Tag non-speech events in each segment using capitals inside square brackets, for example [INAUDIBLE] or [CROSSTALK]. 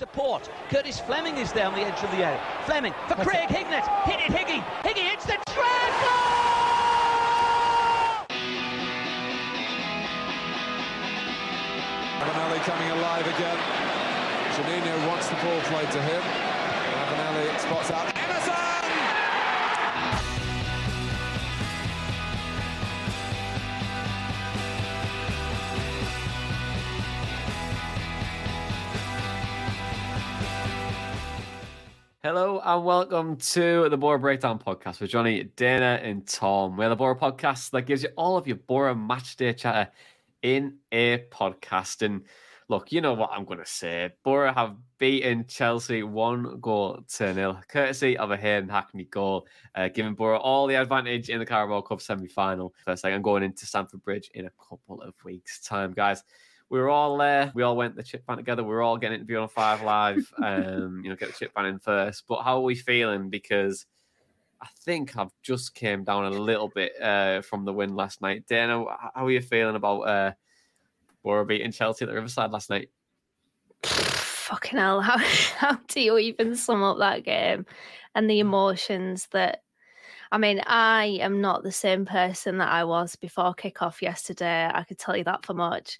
Support. Curtis Fleming is there on the edge of the area. Fleming for Craig Hignett. Hit it, Higgy. Higgy hits the treble! Ravanelli coming alive again. Juninho wants the ball played to him. Ravanelli spots out Hello and welcome to the Boro Breakdown podcast with Johnny, Dana, and Tom. We're the Boro podcast that gives you all of your Boro match day chatter in a podcast. And look, you know what I'm going to say. Boro have beaten Chelsea one goal to nil, courtesy of a Hayden Hackney goal, uh, giving Boro all the advantage in the Carabao Cup semi final. First thing, I'm going into Stamford Bridge in a couple of weeks' time, guys we were all there. We all went the chip fan together. We were all getting interviewed on Five Live. [LAUGHS] Um, you know, get the chip fan in first. But how are we feeling? Because I think I've just came down a little bit uh, from the win last night. Dana, how are you feeling about uh, Boro beating Chelsea at the Riverside last night? Fucking hell! [LAUGHS] How how do you even sum up that game and the emotions that? I mean, I am not the same person that I was before kickoff yesterday. I could tell you that for much.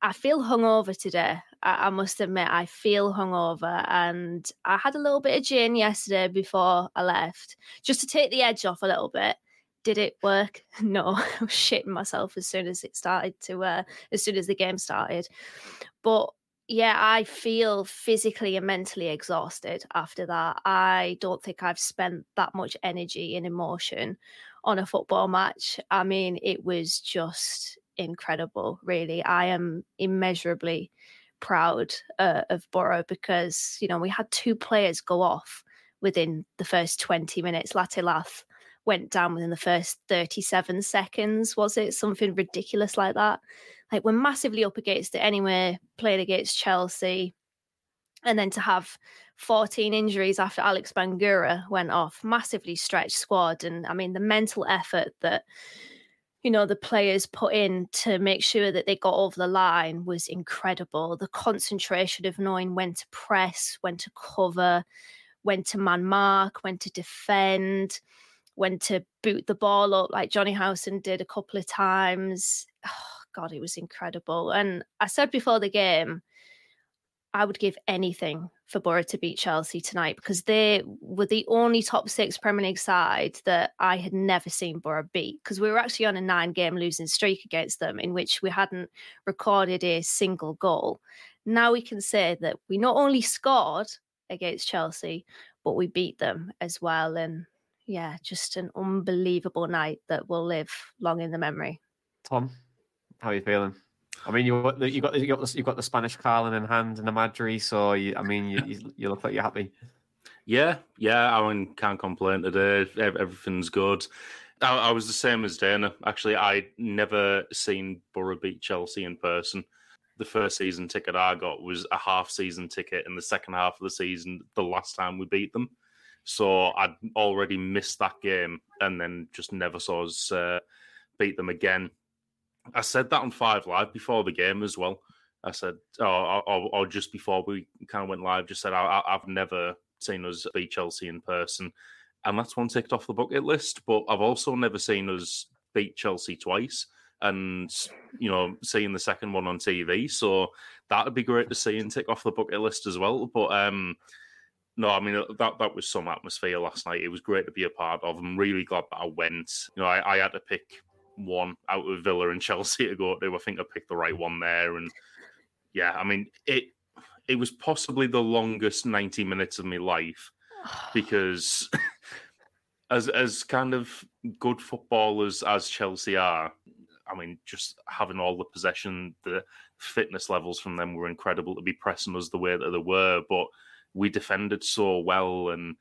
I feel hungover today. I, I, must admit, I feel hungover, and I had a little bit of gin yesterday before I left, just to take the edge off a little bit. Did it work? [LAUGHS] No, [LAUGHS] I was shitting myself as soon as it started to, uh, as soon as the game started. But yeah, I feel physically and mentally exhausted after that. I don't think I've spent that much energy and emotion on a football match. I mean, it was just incredible, really. I am immeasurably proud uh, of Boro because, you know, we had two players go off within the first 20 minutes. Latte Lath went down within the first 37 seconds, was it? Something ridiculous like that. Like, we're massively up against it anyway, played against Chelsea. And then to have 14 injuries after Alex Bangura went off, massively stretched squad. And I mean, the mental effort that you know the players put in to make sure that they got over the line was incredible. The concentration of knowing when to press when to cover when to man mark when to defend when to boot the ball up like johnny howson did a couple of times. Oh, [SIGHS] god it was incredible. And i said before the game I would give anything for Boro to beat Chelsea tonight because they were the only top six Premier League side that I had never seen Boro beat because we were actually on a nine game losing streak against them in which we hadn't recorded a single goal. Now we can say that we not only scored against Chelsea, but we beat them as well. And yeah, just an unbelievable night that will live long in the memory. Tom, how are you feeling? I mean, you you got you got the, you got the Spanish Carling in hand and the Madri, so you, I mean, you, you look like you're happy. Yeah, yeah, I mean, can't complain today. Everything's good. I, I was the same as Dana. Actually, I'd never seen Boro beat Chelsea in person. The first season ticket I got was a half season ticket in the second half of the season, the last time we beat them. So I'd already missed that game and then just never saw us uh, beat them again. I said that on Five Live before the game as well. I said, or, or, or just before we kind of went live, just said I, have never seen us beat Chelsea in person, and that's one ticked off the bucket list. But I've also never seen us beat Chelsea twice and you know seeing the second one on TV. So that would be great to see and tick off the bucket list as well. But um, no, I mean uh, that that was some atmosphere last night. It was great to be a part of. I'm really glad that I went. You know, I, I had to pick one out of Villa and [LAUGHS] Chelsea to go to. I think I picked the right one there, and yeah, I mean it. It was possibly the longest 90 minutes of my life [SIGHS] because [LAUGHS] as as kind of good footballers as Chelsea are, I mean, just having all the possession, the fitness levels from them were incredible to be pressing us the way that they were. But we defended so well, and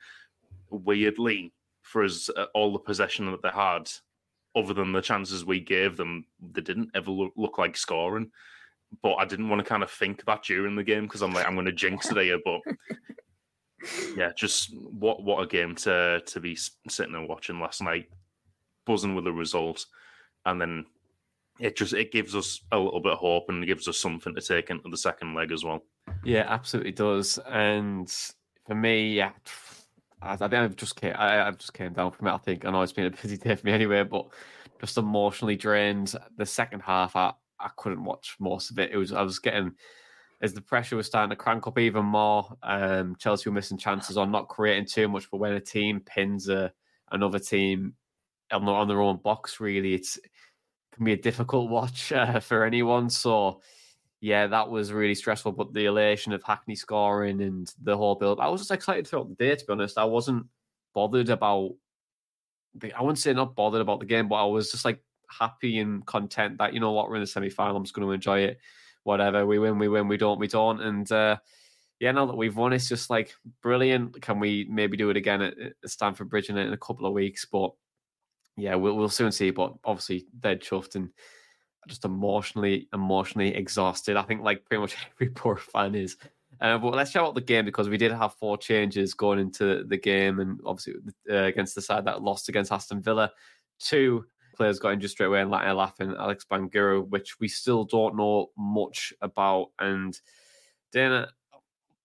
weirdly, for us, uh, all the possession that they had, other than the chances we gave them, they didn't ever look, look like scoring. But I didn't want to kind of think that during the game because I'm like, I'm going to jinx it here. But [LAUGHS] yeah, just what what a game to to be sitting and watching last night, buzzing with the result, and then it just it gives us a little bit of hope and gives us something to take into the second leg as well. Yeah, absolutely does. And for me, yeah, I, think I've just came, I, I've just came down from it. I think I know it's been a busy day for me anyway, but just emotionally drained. The second half, I I couldn't watch most of it. It was I was getting as the pressure was starting to crank up even more. Um, Chelsea were missing chances on not creating too much, but when a team pins a, another team on, on their own box, really, it's it can be a difficult watch [LAUGHS] uh, for anyone. So, yeah, that was really stressful. But the elation of Hackney scoring and the whole build, I was just excited throughout the day. To be honest, I wasn't bothered about. The, I wouldn't say not bothered about the game, but I was just like happy and content that you know what we're in the semi final. I'm just going to enjoy it whatever. We win, we win, we don't, we don't. And uh, yeah, now that we've won, it's just like brilliant. Can we maybe do it again at, Stamford Bridge in, a couple of weeks? But yeah, we'll we'll soon see. But obviously, dead chuffed and just emotionally, emotionally exhausted. I think like pretty much [LAUGHS] every poor fan is. Uh, but let's chat about the game because we did have four changes going into the game, and obviously uh, against the side that lost against Aston Villa. Two players got injured straight away, and like laughing Alex Bangura, which we still don't know much about. And Dana,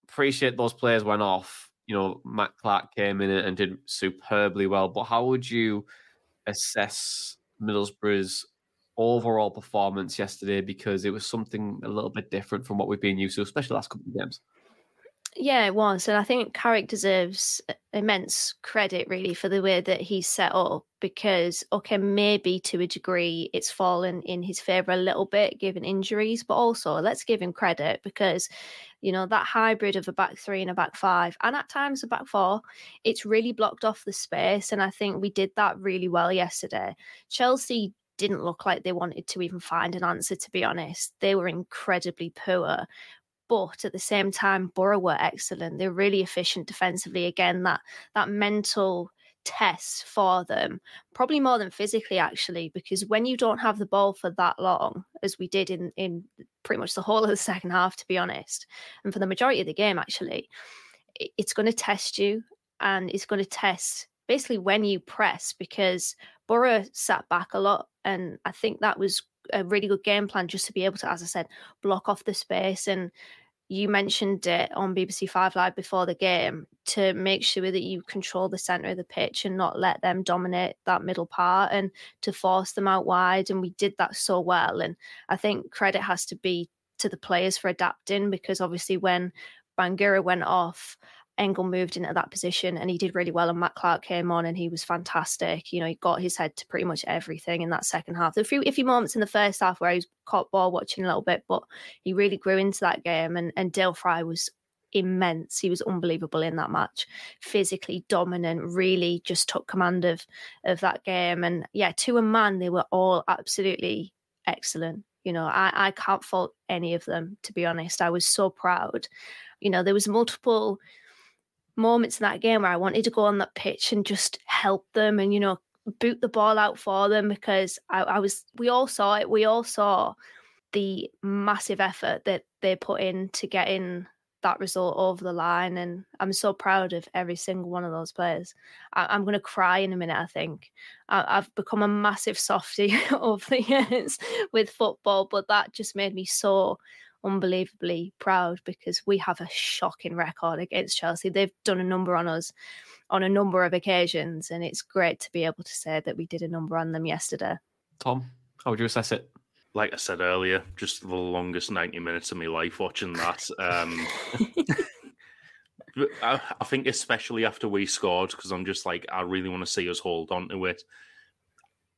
appreciate those players went off. You know, Matt Clarke came in and did superbly well. But how would you assess Middlesbrough's overall performance yesterday? Because it was something a little bit different from what we've been used to, especially the last couple of games. Yeah, it was. And I think Carrick deserves immense credit really for the way that he's set up because, okay, maybe to a degree it's fallen in his favour a little bit given injuries, but also let's give him credit because, you know, that hybrid of a back three and a back five and at times a back four, it's really blocked off the space. And I think we did that really well yesterday. Chelsea didn't look like they wanted to even find an answer, to be honest. They were incredibly poor but at the same time, Boro were excellent. They're really efficient defensively. Again, that that mental test for them, probably more than physically, actually, because when you don't have the ball for that long, as we did in in pretty much the whole of the second half, to be honest, and for the majority of the game, actually, it's going to test you, and it's going to test basically when you press because Boro sat back a lot, and I think that was a really good game plan just to be able to, as I said, block off the space. And you mentioned it on BBC Five Live before the game to make sure that you control the centre of the pitch and not let them dominate that middle part and to force them out wide. And we did that so well. And I think credit has to be to the players for adapting because obviously when Bangura went off, Engel moved into that position and he did really well. And Matt Clarke came on and he was fantastic. You know, he got his head to pretty much everything in that second half. There were a few, a few moments in the first half where he was caught ball watching a little bit, but he really grew into that game. And, and Dael Fry was immense. He was unbelievable in that match, physically dominant, really just took command of, of that game. And yeah, to a man, they were all absolutely excellent. You know, I, I can't fault any of them, to be honest. I was so proud. You know, there was multiple moments in that game where I wanted to go on that pitch and just help them and, you know, boot the ball out for them because I, I was, we all saw it. We all saw the massive effort that they put in to getting that result over the line. And I'm so proud of every single one of those players. I, am going to cry in a minute, I think. I, have become a massive softie [LAUGHS] over the years with football, but that just made me so unbelievably proud because we have a shocking record against Chelsea. They've done a number on us on a number of occasions, and it's great to be able to say that we did a number on them yesterday. Tom, How would you assess it? Like I said earlier, just the longest 90 minutes of my life watching that. Um, [LAUGHS] I, I, think, especially after we scored, because I'm just like, I really want to see us hold on to it.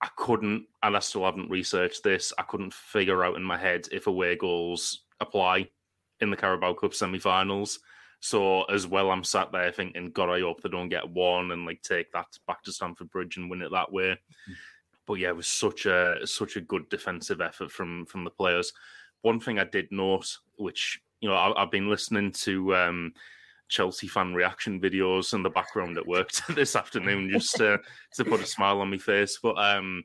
I couldn't, and I still haven't researched this, I couldn't figure out in my head if away goals apply in the Carabao Cup semi finals. So as well, I'm sat there thinking, God, I hope they don't get one and like take that back to Stamford Bridge and win it that way. Mm-hmm. But yeah, it was such a such a good defensive effort from from the players. One thing I did note, which you know, I, have been listening to um, Chelsea fan reaction videos in the background at work [LAUGHS] this afternoon just to, to put a smile on my face. But um,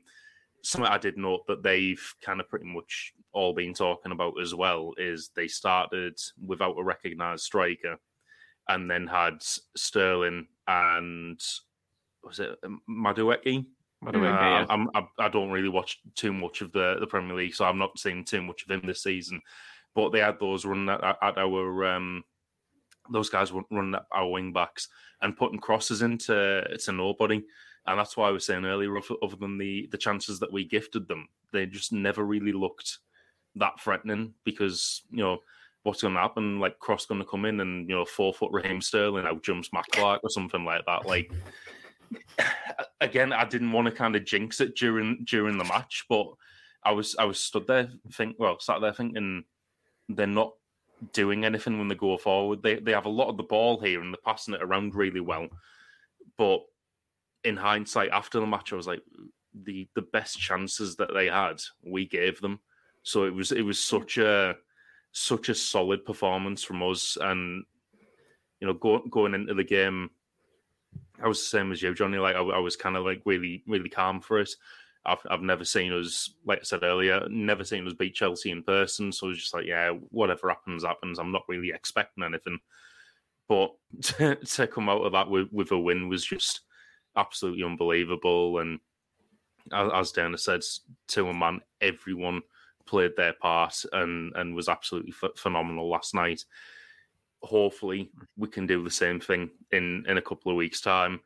something I did note that they've kind of pretty much all been talking about as well is they started without a recognised striker and then had Sterling and was it Madueke? Uh, yeah. I'm, I, I don't really watch too much of the, the Premier League, so I'm not seeing too much of him this season. But they had those running at, at our um, those guys running at our wing backs and putting crosses into to nobody. And that's why I was saying earlier, other than the the chances that we gifted them, they just never really looked that threatening because you know what's going to happen? Like Cross going to come in and you know four foot Raheem Sterling out jumps Matt Clarke or something like that. Like again, I didn't want to kind of jinx it during during the match, but I was I was stood there think well sat there thinking they're not doing anything when they go forward. They they have a lot of the ball here and they're passing it around really well, but in hindsight after the match, I was like the the best chances that they had we gave them. So it was it was such a such a solid performance from us, and you know, go, going into the game, I was the same as you, Johnny. Like I, I was kind of like really, really calm for it. I've I've never seen us, like I said earlier, never seen us beat Chelsea in person. So I was just like, yeah, whatever happens, happens. I'm not really expecting anything. But [LAUGHS] to, to come out of that with, with a win was just absolutely unbelievable. And as, as Dana said, to a man, everyone played their part and and was absolutely f- phenomenal last night. Hopefully, we can do the same thing in in a couple of weeks' time.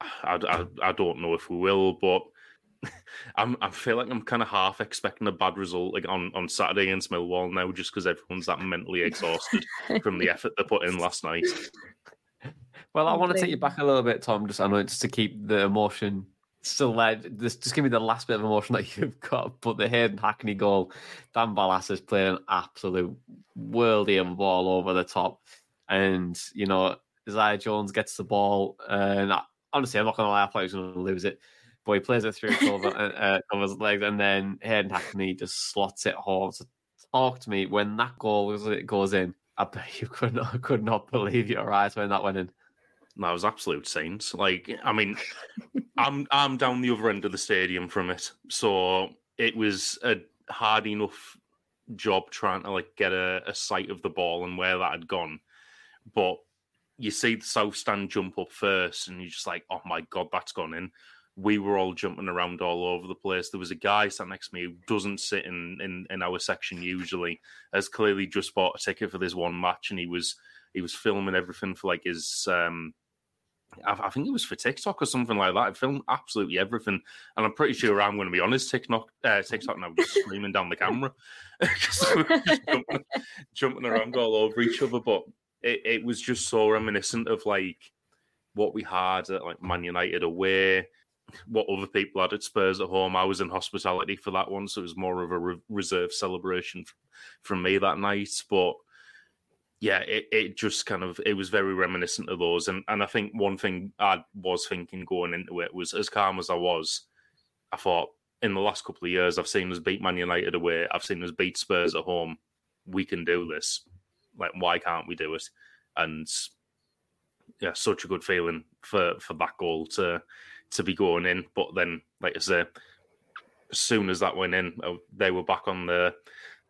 I, I, I don't know if we will, but [LAUGHS] I'm I feel like I'm kind of half expecting a bad result like on, on Saturday against Millwall now, just because everyone's that mentally exhausted from the effort they put in last night. Well, I want to take you back a little bit, Tom. Just I know just to keep the emotion still led. Just, just give me the last bit of emotion that [LAUGHS] you've got. But the Hayden Hackney goal, Dan Barlaser is playing an absolute worldy of ball over the top. And, you know, Isaiah Jones gets the ball. And I, honestly, I'm not going to lie, I thought he was going to lose it. But he plays it through Colwill, [LAUGHS] uh, Colwill's legs. And then Hayden Hackney just slots it home. So talk to me when that goal goes in. I bet you could not, could not believe your eyes when that went in. That was absolute saints. Like, I mean, [LAUGHS] I'm I'm down the other end of the stadium from it, so it was a hard enough job trying to like get a, a sight of the ball and where that had gone. But you see the south stand jump up first, and you're just like, oh my god, that's gone in. We were all jumping around all over the place. There was a guy sat next to me who doesn't sit in, in, in our section usually, has clearly just bought a ticket for this one match, and he was he was filming everything for like his um I, think it was for TikTok or something like that. I filmed absolutely everything, and I'm pretty sure I'm going to be honest. TikTok, uh, TikTok now, just screaming down the camera, [LAUGHS] jumping, jumping, around all over each other. But it, it was just so reminiscent of like what we had at like Man United away, what other people had at Spurs at home. I was in hospitality for that one, so it was more of a re- reserve celebration from me that night. But yeah, it, it just kind of it was very reminiscent of those. And and I think one thing I was thinking going into it was as calm as I was, I thought in the last couple of years I've seen us beat Man United away, I've seen us beat Spurs at home. We can do this. Like why can't we do it? And yeah, such a good feeling for for that goal to to be going in. But then, like I say, as soon as that went in, uh, they were back on the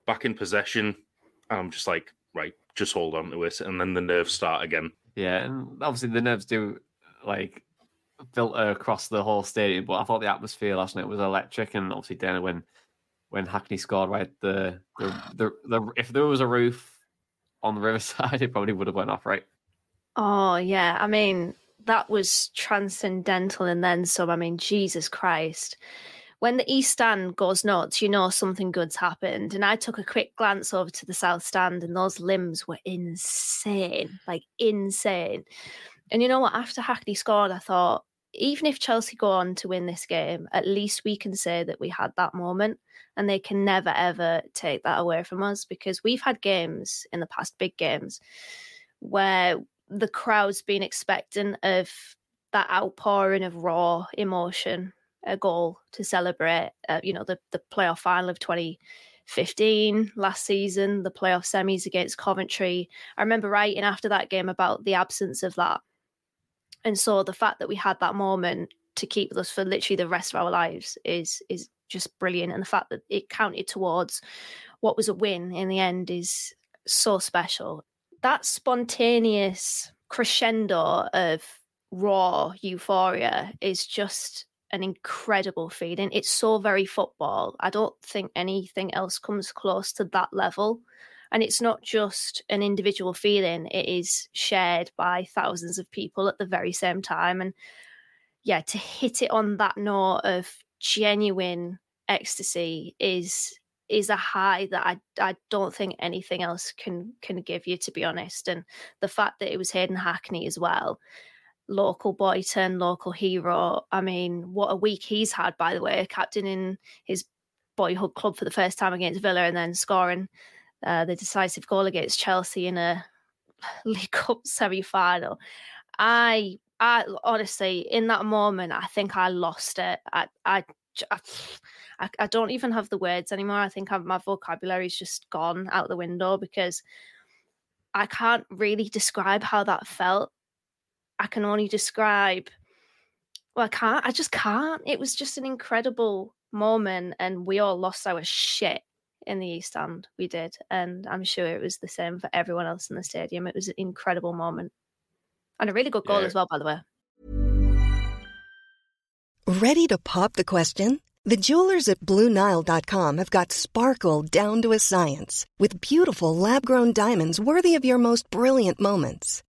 back in possession. And I'm just like, right, just hold on to it, and then the nerves start again. Yeah, and obviously the nerves do like filter across the whole stadium. But I thought the atmosphere last night was electric, and obviously then when when Hackney scored, right, the the, the, the if there was a roof on the riverside, [LAUGHS] it probably would have went off, right? Oh yeah, I mean that was transcendental, and then some. I mean, Jesus Christ, when the east stand goes nuts, you know something good's happened. And I took a quick glance over to the south stand, and those limbs were insane, like insane. And you know what? After Hackney scored, I thought, even if Chelsea go on to win this game, at least we can say that we had that moment. And they can never, ever take that away from us because we've had games in the past, big games, where the crowd's been expectant of that outpouring of raw emotion a goal to celebrate. Uh, you know, the the playoff final of 2015 last season, the playoff semis against Coventry. I remember writing after that game about the absence of that, and so the fact that we had that moment to keep us for literally the rest of our lives is is just brilliant, and the fact that it counted towards what was a win in the end is so special. That spontaneous crescendo of raw euphoria is just an incredible feeling. It's so very football. I don't think anything else comes close to that level. And it's not just an individual feeling, it is shared by thousands of people at the very same time. And yeah, to hit it on that note of genuine ecstasy is is a high that I I don't think anything else can can give you to be honest. And the fact that it was Hayden Hackney as well local boy turned local hero. I mean, what a week he's had, by the way, captain in his boyhood club for the first time against Villa and then scoring uh, the decisive goal against Chelsea in a [LAUGHS] League Cup semi final. I, I honestly, in that moment, I think I lost it. I, I, I, I don't even have the words anymore. I think my vocabulary is just gone out the window because I can't really describe how that felt I can only describe. Well, I can't. I just can't. It was just an incredible moment, and we all lost our shit in the East End. We did, and I'm sure it was the same for everyone else in the stadium. It was an incredible moment, and a really good goal yeah. as well, by the way. Ready to pop the question? The jewelers at BlueNile.com have got sparkle down to a science with beautiful lab-grown diamonds worthy of your most brilliant moments.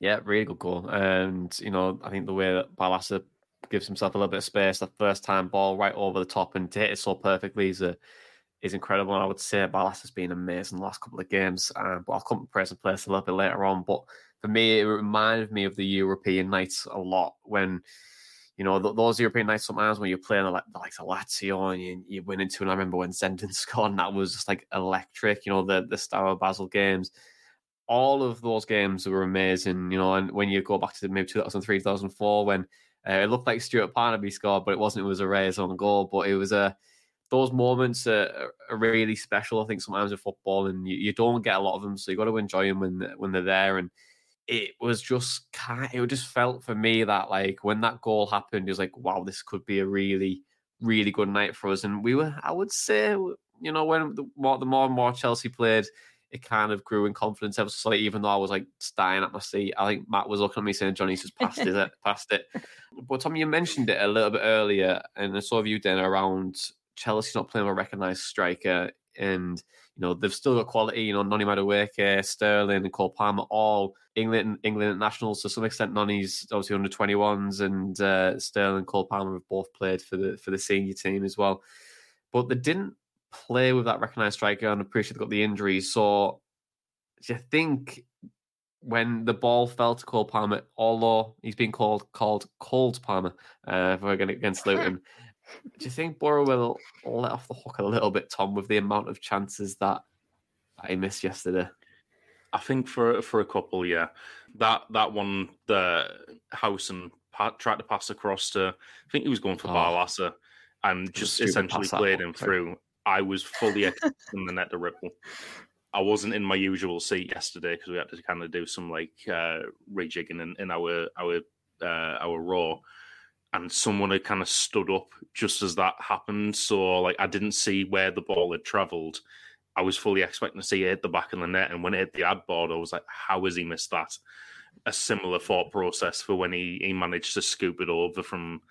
Yeah, really good goal. And, you know, I think the way that Barlaser gives himself a little bit of space, the first time ball right over the top and to hit it so perfectly is a, is incredible. And I would say Barlaser's been amazing the last couple of games. Um, but I'll come to praise and place a little bit later on. But for me, it reminded me of the European nights a lot when, you know, th- those European nights sometimes when you're playing like of Lazio and you, you win into, and I remember when Zenden [LAUGHS] scored, and that was just like electric, you know, the, the Steaua Basel games all of those games were amazing, you know. And when you go back to maybe 2003, 2004, when uh, it looked like Stuart Parnaby scored, but it wasn't. It was a Reyes on goal, but it was a those moments are, are really special. I think sometimes in football, and you, you don't get a lot of them, so you got to enjoy them when when they're there. And it was just it just felt for me that like when that goal happened, it was like, wow, this could be a really really good night for us. And we were, I would say, you know, when the the more and more Chelsea played, it kind of grew in confidence ever so slightly, even though I was like dying at my seat. I think Matt was looking at me saying, Johnny's just passed it, past it. [LAUGHS] But Tom, you mentioned it a little bit earlier, and I saw you then around Chelsea not playing a recognised striker, and you know they've still got quality. You know, Noni Madueke, Sterling, and Cole Palmer, all England England nationals to some extent. Noni's obviously under twenty ones, and uh, Sterling Cole Palmer have both played for the for the senior team as well. But they didn't play with that recognised striker, and sure they got the injuries. So, do you think when the ball fell to Cole Palmer, although he's been called called Cold Palmer uh, for against Luton, do you think Boro will let off the hook a little bit, Tom, with the amount of chances that I missed yesterday? I think for for a couple, yeah, that that one, the Howson tried to pass across to, I think he was going for oh, and just essentially played him through. I was fully expecting the net to ripple. I wasn't in my usual seat yesterday because we had to kind of do some like uh, rejigging in, in our our uh, our raw, and someone had kind of stood up just as that happened. So like I didn't see where the ball had travelled. I was fully expecting to see it hit the back of the net, and when it hit the ad board, I was like, "How has he missed that?" A similar thought process for when he, he managed to scoop it over from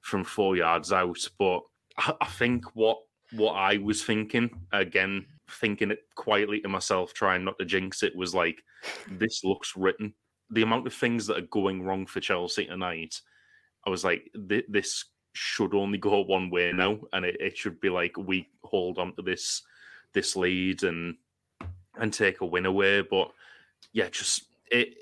from four yards out. But I, I think what what I was thinking again, thinking it quietly to myself, trying not to jinx it, was like, "This looks written." The amount of things that are going wrong for Chelsea tonight I was like, this should only go one way now, and it, it should be like we hold on to this this lead and and take a win away. But yeah, just it,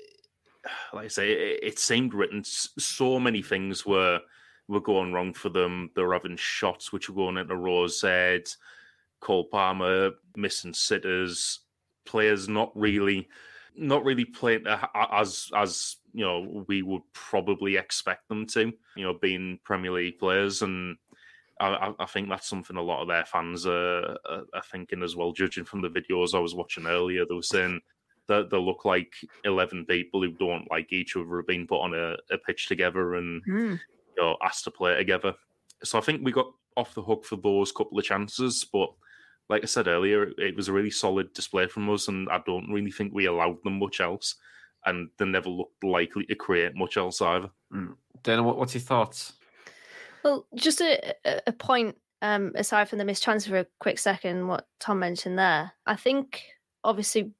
like I say, it, it seemed written. So many things were were going wrong for them. They were having shots which were going into Rose head. Cole Palmer missing sitters, players not really, not really playing as as you know we would probably expect them to. You know, being Premier League players, and I, I think that's something a lot of their fans are, are, are, thinking as well. Judging from the videos I was watching earlier, they were saying that they look like eleven people who don't like each other have been put on a, a pitch together and mm. You know asked to play together. So I think we got off the hook for those couple of chances, but like I said earlier, it was a really solid display from us, and I don't really think we allowed them much else and they never looked likely to create much else either. Mm. Dana, what, what's your thoughts? Well, just a, a point um, aside from the mischance for a quick second, what Tom mentioned there, I think obviously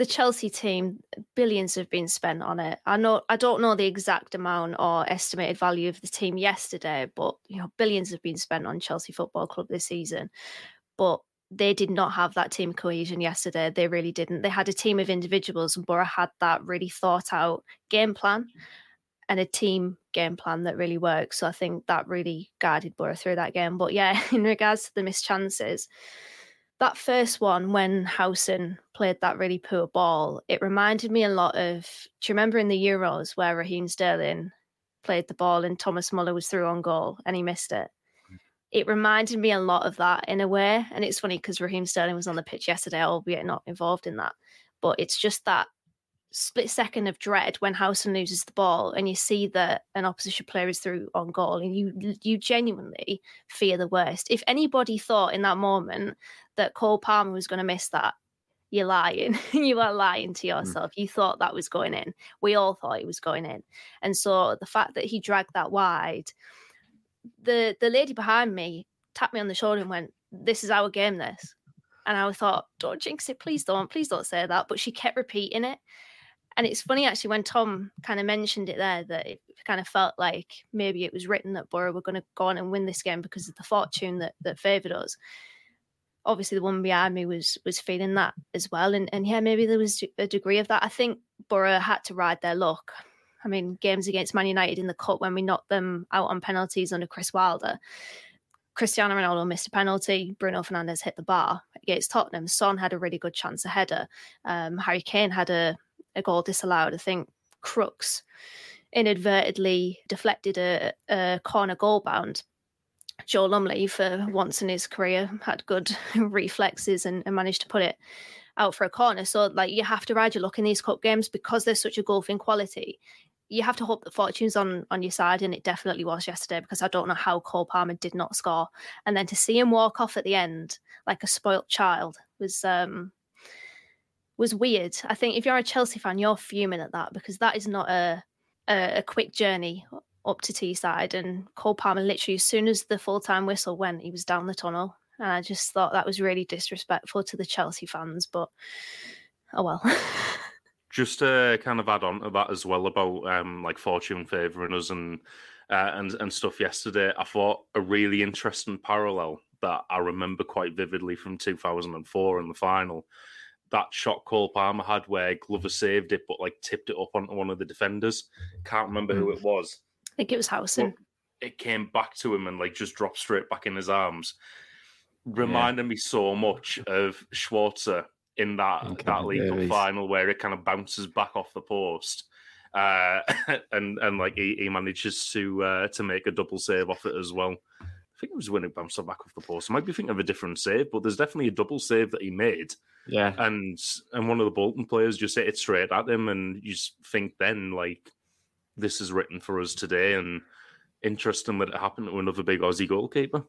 the Chelsea team, billions have been spent on it. I know I don't know the exact amount or estimated value of the team yesterday, but you know, billions have been spent on Chelsea Football Club this season. But they did not have that team cohesion yesterday. They really didn't. They had a team of individuals, and Boro had that really thought out game plan and a team game plan that really works. So I think that really guided Boro through that game. But yeah, [LAUGHS] in regards to the missed chances, that first one when Howson played that really poor ball, it reminded me a lot of. Do you remember in the Euros where Raheem Sterling played the ball and Thomas Muller was through on goal and he missed it? it reminded me a lot of that in a way. And it's funny because Raheem Sterling was on the pitch yesterday, albeit not involved in that. But it's just that split second of dread when Howson loses the ball and you see that an opposition player is through on goal and you you genuinely fear the worst. If anybody thought in that moment that Cole Palmer was going to miss that, you're lying. [LAUGHS] you are lying to hmm. yourself. Mm. You thought that was going in. We all thought it was going in. And so the fact that he dragged that wide the the lady behind me tapped me on the shoulder and went, "This is our game." This, and I thought, "Don't jinx it, please don't, please don't say that." But she kept repeating it, and it's funny actually when Tom kind of mentioned it there that it kind of felt like maybe it was written that Boro were going to go on and win this game because of the fortune that that favoured us. Obviously, the one behind me was was feeling that as well, and and yeah, maybe there was a degree of that. I think Boro had to ride their luck. I mean, games against Man United in the cup when we knocked them out on penalties under Chris Wilder. Cristiano Ronaldo missed a penalty. Bruno Fernandes hit the bar against Tottenham. Son had a really good chance, a header. Um, Harry Kane had a, a goal disallowed. I think Crooks inadvertently deflected a, a corner goal bound. Joe Lumley, for once in his career, had good [LAUGHS] reflexes and, and managed to put it out for a corner. So, like, you have to ride your luck in these cup games because there's such a golfing quality. You have to hope that fortune's on on your side, and it definitely was yesterday. Because I don't know how Cole Palmer did not score, and then to see him walk off at the end like a spoilt child was um was weird. I think if you're a Chelsea fan, you're fuming at that because that is not a a, a quick journey up to Teesside. And Cole Palmer, literally, as soon as the full time whistle went, he was down the tunnel. And I just thought that was really disrespectful to the Chelsea fans. But oh well. [LAUGHS] just to kind of add on to that as well about um, like fortune favouring us and uh, and and stuff yesterday, I thought a really interesting parallel that I remember quite vividly from 2004 in the final that shot Cole Palmer had where Glover saved it, but like tipped it up onto one of the defenders. Can't remember who Mm. it was. I think it was Howson. It came back to him and like just dropped straight back in his arms. Reminded me so much of Schwarzer in that In that League Cup final where it kind of bounces back off the post. Uh, [LAUGHS] and and like he, he manages to uh, to make a double save off it as well. I think it was when it bounced back off the post. I might be thinking of a different save, but there's definitely a double save that he made. Yeah. And and one of the Bolton players just hit it straight at him, and you just think then like this is written for us today, and interesting that it happened to another big Aussie goalkeeper.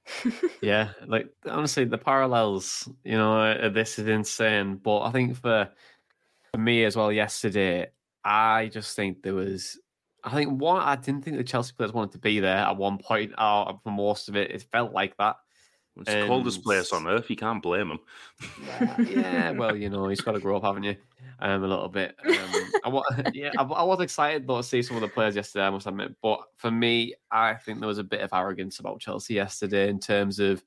[LAUGHS] yeah, like honestly, the parallels, you know, this is insane. But I think for for me as well, yesterday, I just think there was. I think one, I didn't think the Chelsea players wanted to be there at one point. Or for most of it, it felt like that. It's the coldest place on earth. You can't blame him. yeah, [LAUGHS] well, you know, he's got to grow up, haven't you? Um, a little bit. Um, I, wa- [LAUGHS] yeah, I, I was excited though to see some of the players yesterday. I must admit, but for me, I think there was a bit of arrogance about Chelsea yesterday in terms of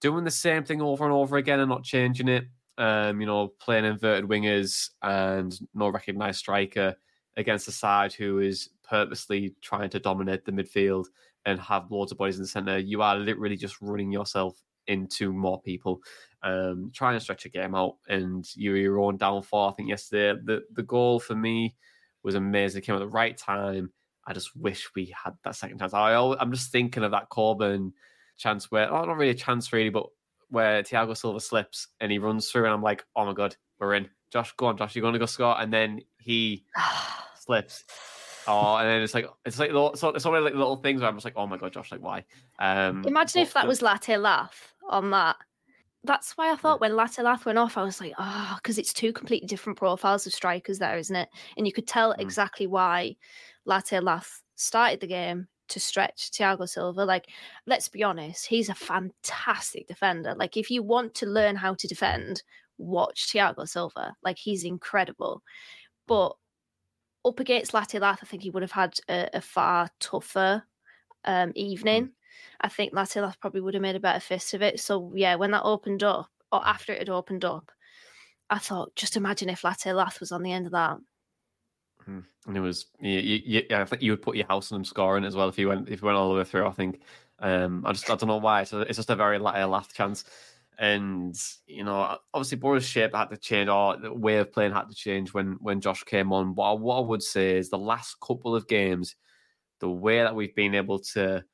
doing the same thing over and over again and not changing it. Um, you know, playing inverted wingers and no recognised striker against a side who is purposely trying to dominate the midfield and have loads of bodies in the centre. You are literally just running yourself into more people, um, trying to stretch a game out, and you're your own downfall. I think yesterday the the goal for me was amazing. It came at the right time. I just wish we had that second chance. I always, I'm just thinking of that Coburn chance where, oh, not really a chance really, but where Thiago Silva slips and he runs through, and I'm like, oh my god, we're in. Josh, go on, Josh, you're going to go score, and then he [SIGHS] slips. Oh, and then it's like it's like little- so it's only like little things where I'm just like, oh my god, Josh, like why? Um, Imagine if that was Latte Lath on that. That's why I thought when Latte Lath went off, I was like, oh, because it's two completely different profiles of strikers there, isn't it? And you could tell exactly why Latte Lath started the game to stretch Thiago Silva. Like, let's be honest, he's a fantastic defender. Like, if you want to learn how to defend, watch Thiago Silva. Like, he's incredible. But up against Latte Lath, I think he would have had a, a far tougher um, evening. I think Latte Lath probably would have made a better fist of it. So yeah, when that opened up, or after it had opened up, I thought, just imagine if Latte Lath was on the end of that. Mm. And it was, you, you, yeah, I think you would put your house on him scoring as well if you went if you went all the way through. I think, um, I just I don't know why. It's, a, it's just a very la- a last chance, and you know, obviously Boro's shape had to change, or the way of playing had to change when when Josh came on. But what I would say is the last couple of games, the way that we've been able to,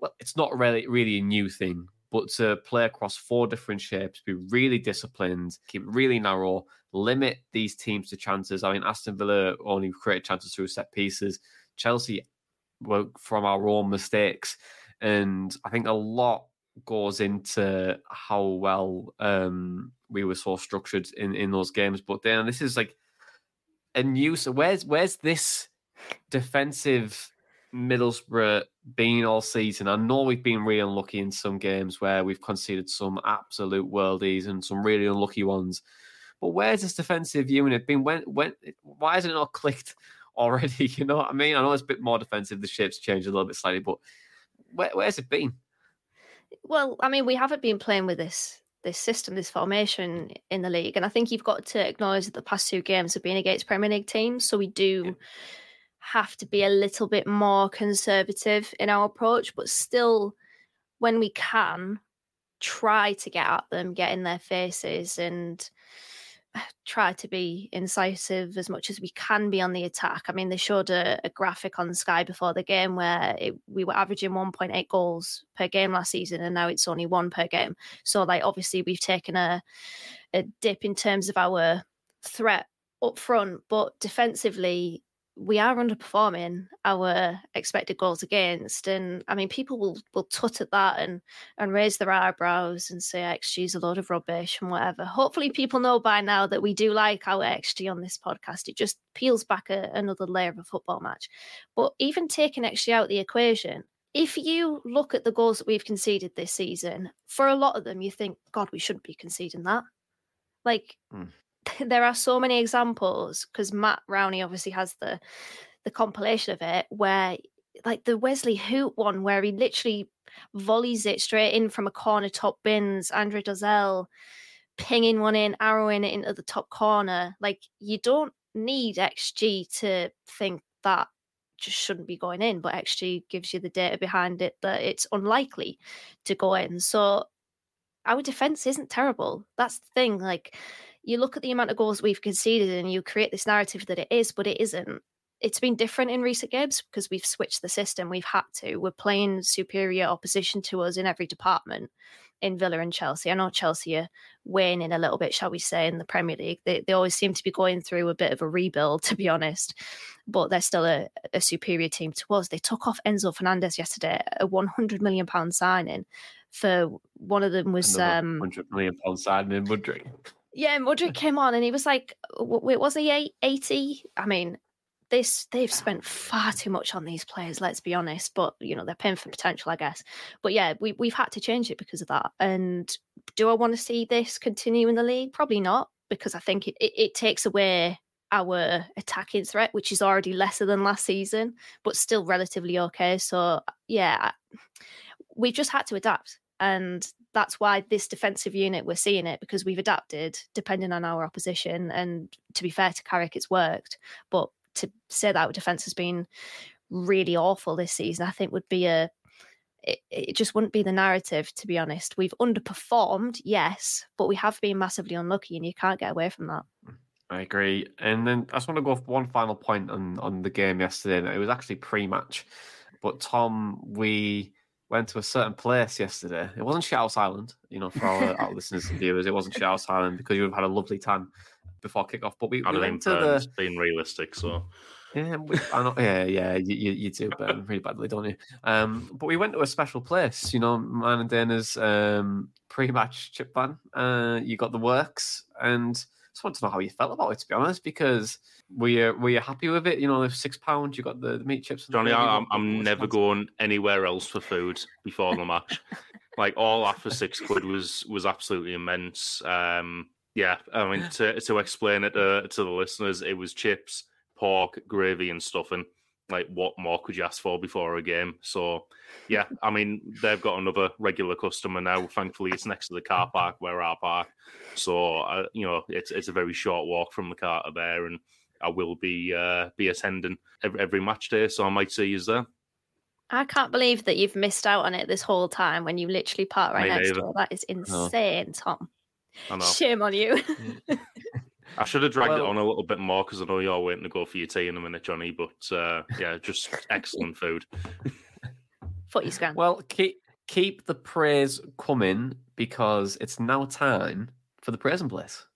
well, it's not really really a new thing, but to play across four different shapes, be really disciplined, keep really narrow, limit these teams to chances. I mean, Aston Villa only created chances through set pieces. Chelsea were from our own mistakes. And I think a lot goes into how well um, we were so structured in, in those games. But then this is like a new. So where's where's this defensive Middlesbrough been all season? I know we've been really unlucky in some games where we've conceded some absolute worldies and some really unlucky ones. But where's this defensive unit been? When when why hasn't it not clicked [LAUGHS] already? You know what I mean? I know it's a bit more defensive. The shape's changed a little bit slightly, but where, where's it been? Well, I mean, we haven't been playing with this this system, this formation in the league, and I think you've got to acknowledge that the past two games have been against Premier League teams, so we do have to be a little bit more conservative in our approach, but still, when we can, try to get at them, get in their faces, and try to be incisive as much as we can be on the attack. I mean, they showed a, a graphic on Sky before the game where it, we were averaging 1.8 goals per game last season, and now it's only one per game. So, like, obviously, we've taken a a dip in terms of our threat up front, but defensively, we are underperforming our expected goals against. And I mean, people will, will tut at that and, and raise their eyebrows and say XG is a load of rubbish and whatever. Hopefully, people know by now that we do like our XG on this podcast. It just peels back a, another layer of a football match. But even taking XG out the equation, if you look at the goals that we've conceded this season, for a lot of them, you think, God, we shouldn't be conceding that. Like, mm. [LAUGHS] there are so many examples because Matt Rowney obviously has the the compilation of it where like the Wesley Hoedt one where he literally volleys it straight in from a corner top bins, Andre Dozzell pinging one in, arrowing it into the top corner. Like you don't need XG to think that just shouldn't be going in, but XG gives you the data behind it that it's unlikely to go in. So our defense isn't terrible. That's the thing. Like you look at the amount of goals we've conceded and you create this narrative that it is, but it isn't. It's been different in recent games because we've switched the system. We've had to. We're playing superior opposition to us in every department in Villa and Chelsea. I know Chelsea are waning a little bit, shall we say, in the Premier League. They, they always seem to be going through a bit of a rebuild, to be honest, but they're still a, a superior team to us. They took off Enzo Fernandez yesterday, a £100 million signing. For one of them was um, £100 million signing in Mudryk. Yeah, Mudryk hmm. came on and he was like, wait, was he 80? I mean, this they've spent far too much on these players, let's be honest. But you know, they're paying for potential, I guess. But yeah, we we've had to change it because of that. And do I want to see this continue in the league? Probably not, because I think it, it, it takes away our attacking threat, which is already lesser than last season, but still relatively okay. So yeah, we've just had to adapt. And that's why this defensive unit we're seeing it because we've adapted depending on our opposition. And to be fair to Carrick, it's worked. But to say that our defense has been really awful this season, I think would be a it, it, just wouldn't be the narrative, to be honest. We've underperformed, yes, but we have been massively unlucky, and you can't get away from that. I agree. And then I just want to go off one final point on, on the game yesterday. It was actually pre match, but Tom, we went to a certain place yesterday. It wasn't Shouse Island, you know, for our, our [LAUGHS] listeners and viewers. It wasn't Shouse Island because you've had a lovely time before kickoff. But we, we went to the being realistic, so. Yeah, we, yeah, yeah, you, you, you do burn really badly, don't you? Um, but we went to a special place, you know, mine and Dana's um, pre-match chip ban. Uh, you got the works, and just want to know how you felt about it, to be honest, because were you were you happy with it? You know, six pounds, you got the, the meat chips. Johnny, I'm, I'm never going anywhere else for food before the match. [LAUGHS] like all after six quid was was absolutely immense. Um, yeah, I mean to to explain it to, to the listeners, it was chips, pork, gravy, and stuffing. Like what more could you ask for before a game? So, yeah, I mean they've got another regular customer now. Thankfully, it's next to the car park where I park, so uh, you know it's it's a very short walk from the car to there, and I will be uh, be attending every, every match day. So I might see you there. I can't believe that you've missed out on it this whole time when you literally park right Me next door. That is insane, Tom. Shame on you. [LAUGHS] I should have dragged well, it on a little bit more because I know you're waiting to go for your tea in a minute, Johnny. But uh, yeah, just [LAUGHS] excellent food. Footy scran. Well, keep keep the praise coming because it's now time for the praise and bliss.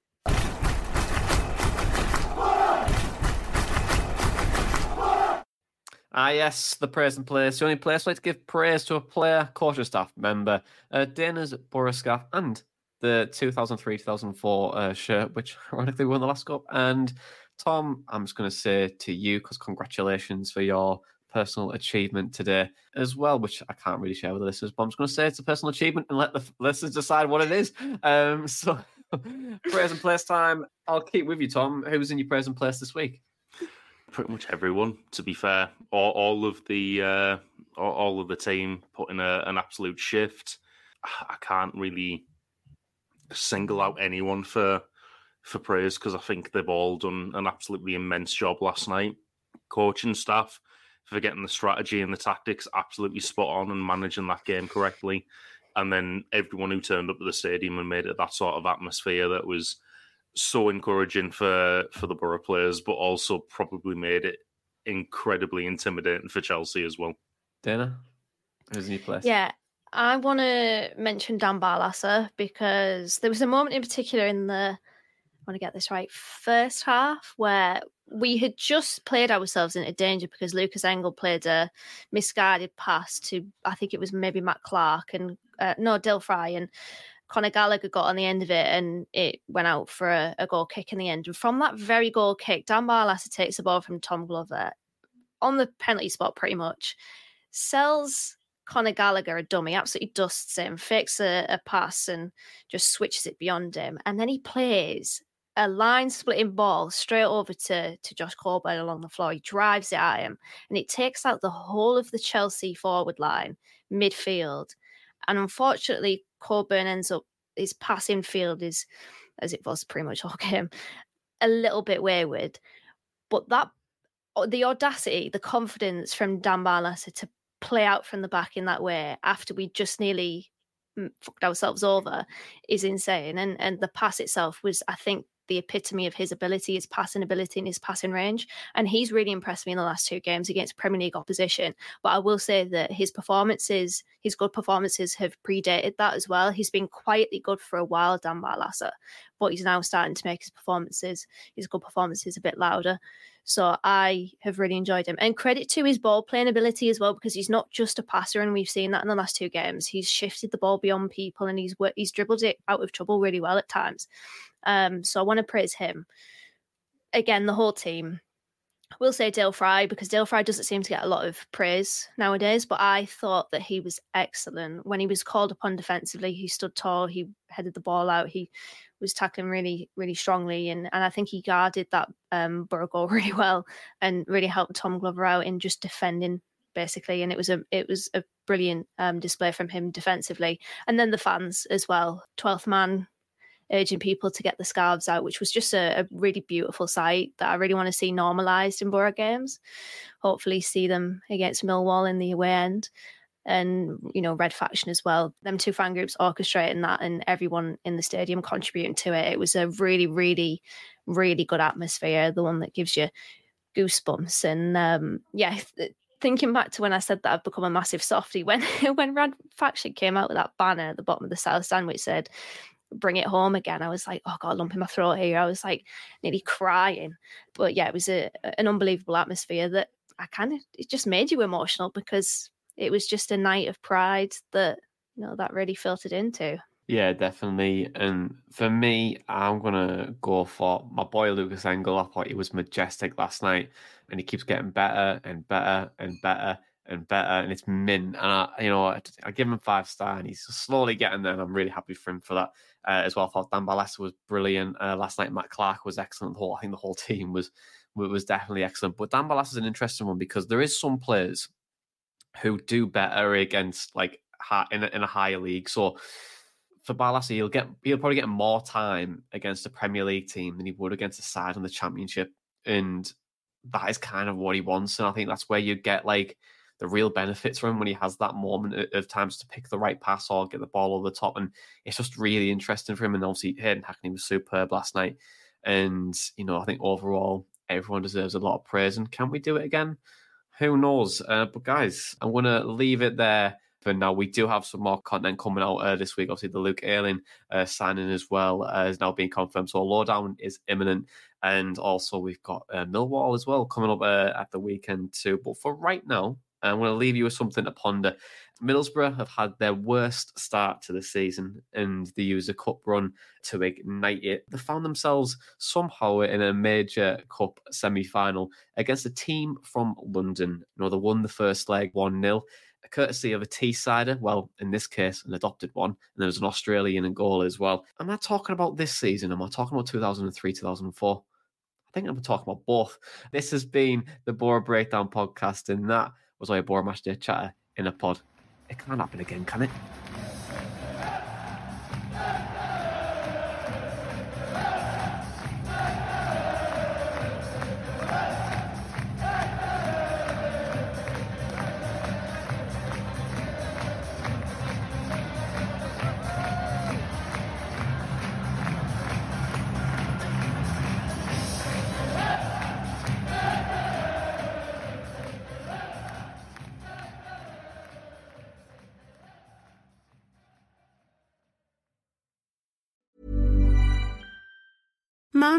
Ah, yes, the praise and place. The only place where to give praise to a player, coach, staff member, uh, Dana's Boro scarf, and the 2003 2004 uh, shirt, which [LAUGHS] ironically won the last cup. And Tom, I'm just going to say to you, because congratulations for your personal achievement today as well, which I can't really share with the listeners, but I'm just going to say it's a personal achievement and let the listeners decide what it is. Um, [LAUGHS] so, praise and place time. I'll keep with you, Tom. Who's in your praise and place this week? Pretty much everyone, to be fair. All, all of the uh, all, of the team put in an absolute shift. [SIGHS] I can't really single out anyone for for praise because I think they've all done an absolutely immense job last night. Coaching staff for getting the strategy and the tactics absolutely spot on and managing that game correctly. And then everyone who turned up to the stadium and made it that sort of atmosphere that was so encouraging for for the Boro players, but also probably made it incredibly intimidating for Chelsea as well. Dana, who's in your place? Yeah, I want to mention Dan Barlaser because there was a moment in particular in the, I want to get this right, first half where we had just played ourselves into danger because Lukas Engel played a misguided pass to, I think it was maybe Matt Clarke and, uh, no, Dael Fry and Conor Gallagher got on the end of it and it went out for a, a goal kick in the end. And from that very goal kick, Dan Barlaser takes the ball from Tom Glover on the penalty spot pretty much, sells Conor Gallagher a dummy, absolutely dusts him, fakes a, a pass and just switches it beyond him. And then he plays a line splitting ball straight over to, to Josh Coburn along the floor. He drives it at him and it takes out the whole of the Chelsea forward line, midfield. And unfortunately, Coburn ends up his passing field is, as it was pretty much all [LAUGHS] game, a little bit wayward. But that the audacity, the confidence from Dan Barlaser to play out from the back in that way after we just nearly mm, fucked ourselves over is insane. And and the pass itself was, I think, the epitome of his ability, his passing ability, and his passing range. And he's really impressed me in the last two games against Premier League opposition. But I will say that his performances, his good performances, have predated that as well. He's been quietly good for a while, Dan Barlaser, but he's now starting to make his performances, his good performances, a bit louder. So I have really enjoyed him. And credit to his ball playing ability as well, because he's not just a passer, and we've seen that in the last two games. He's shifted the ball beyond people and he's he's dribbled it out of trouble really well at times. Um, so I want to praise him. Again, the whole team. I will say Dael Fry because Dael Fry doesn't seem to get a lot of praise nowadays, but I thought that he was excellent. When he was called upon defensively, he stood tall, he headed the ball out, he was tackling really, really strongly, and, and I think he guarded that um, Boro goal [LAUGHS] really well and really helped Tom Glover out in just defending basically. And it was a it was a brilliant um, display from him defensively, and then the fans as well. Twelfth man urging people to get the scarves out, which was just a, a really beautiful sight that I really want to see normalised in Boro games. Hopefully, see them against Millwall in the away end and you know red faction as well. Them two fan groups orchestrating that and everyone in the stadium contributing to it. It was a really really really good atmosphere the one that gives you goosebumps. And um yeah thinking back to when i said that i've become a massive softie when [LAUGHS] when red faction came out with that banner at the bottom of the south stand which said bring it home again. I was like, oh god, lump in my throat here. I was like nearly crying. But yeah, it was a, an unbelievable atmosphere that I kind of it just made you emotional because it was just a night of pride that you know that really filtered into. Yeah, definitely. And for me, I'm gonna go for my boy Lukas Engel. I thought he was majestic last night, and he keeps getting better and better and better and better, and it's mint. And I, you know, I, I give him five star, and he's slowly getting there, and I'm really happy for him for that uh, as well. I thought Dan Barlaser was brilliant uh, last night. Matt Clarke was excellent. The whole, I think the whole [LAUGHS] team was was definitely excellent. But Dan Barlaser is an interesting one because there is some players who do better against like in a, in a higher league. So for Barlaser, he'll get he'll probably get more time against a Premier League team than he would against a side in the Championship, and that is kind of what he wants. And I think that's where you get like the real benefits from him when he has that moment of times to pick the right pass or get the ball over the top. And it's just really interesting for him. And obviously, Hayden Hackney was superb last night. And, you know, I think overall, everyone deserves a lot of praise. And can we do it again? Who knows? Uh, but guys, I'm going to leave it there for now. We do have some more content coming out uh, this week. Obviously, the Luke Ayling uh, signing as well uh, is now being confirmed. So a lowdown is imminent. And also, we've got uh, Millwall as well coming up uh, at the weekend too. But for right now, I'm going to leave you with something to ponder. Middlesbrough have had their worst start to the season and they used a cup run to ignite it. They found themselves somehow in a major cup semi final against a team from London. You know, they won the first leg 1 0, courtesy of a Teessider. Well, in this case, an adopted one. And there was an Australian in goal as well. Am I talking about this season? Am I talking about 2003, 2004? I think I'm talking about both. This has been the Boro Breakdown podcast, and that was I a Match Day chatter in a pod. It can't happen again, can it?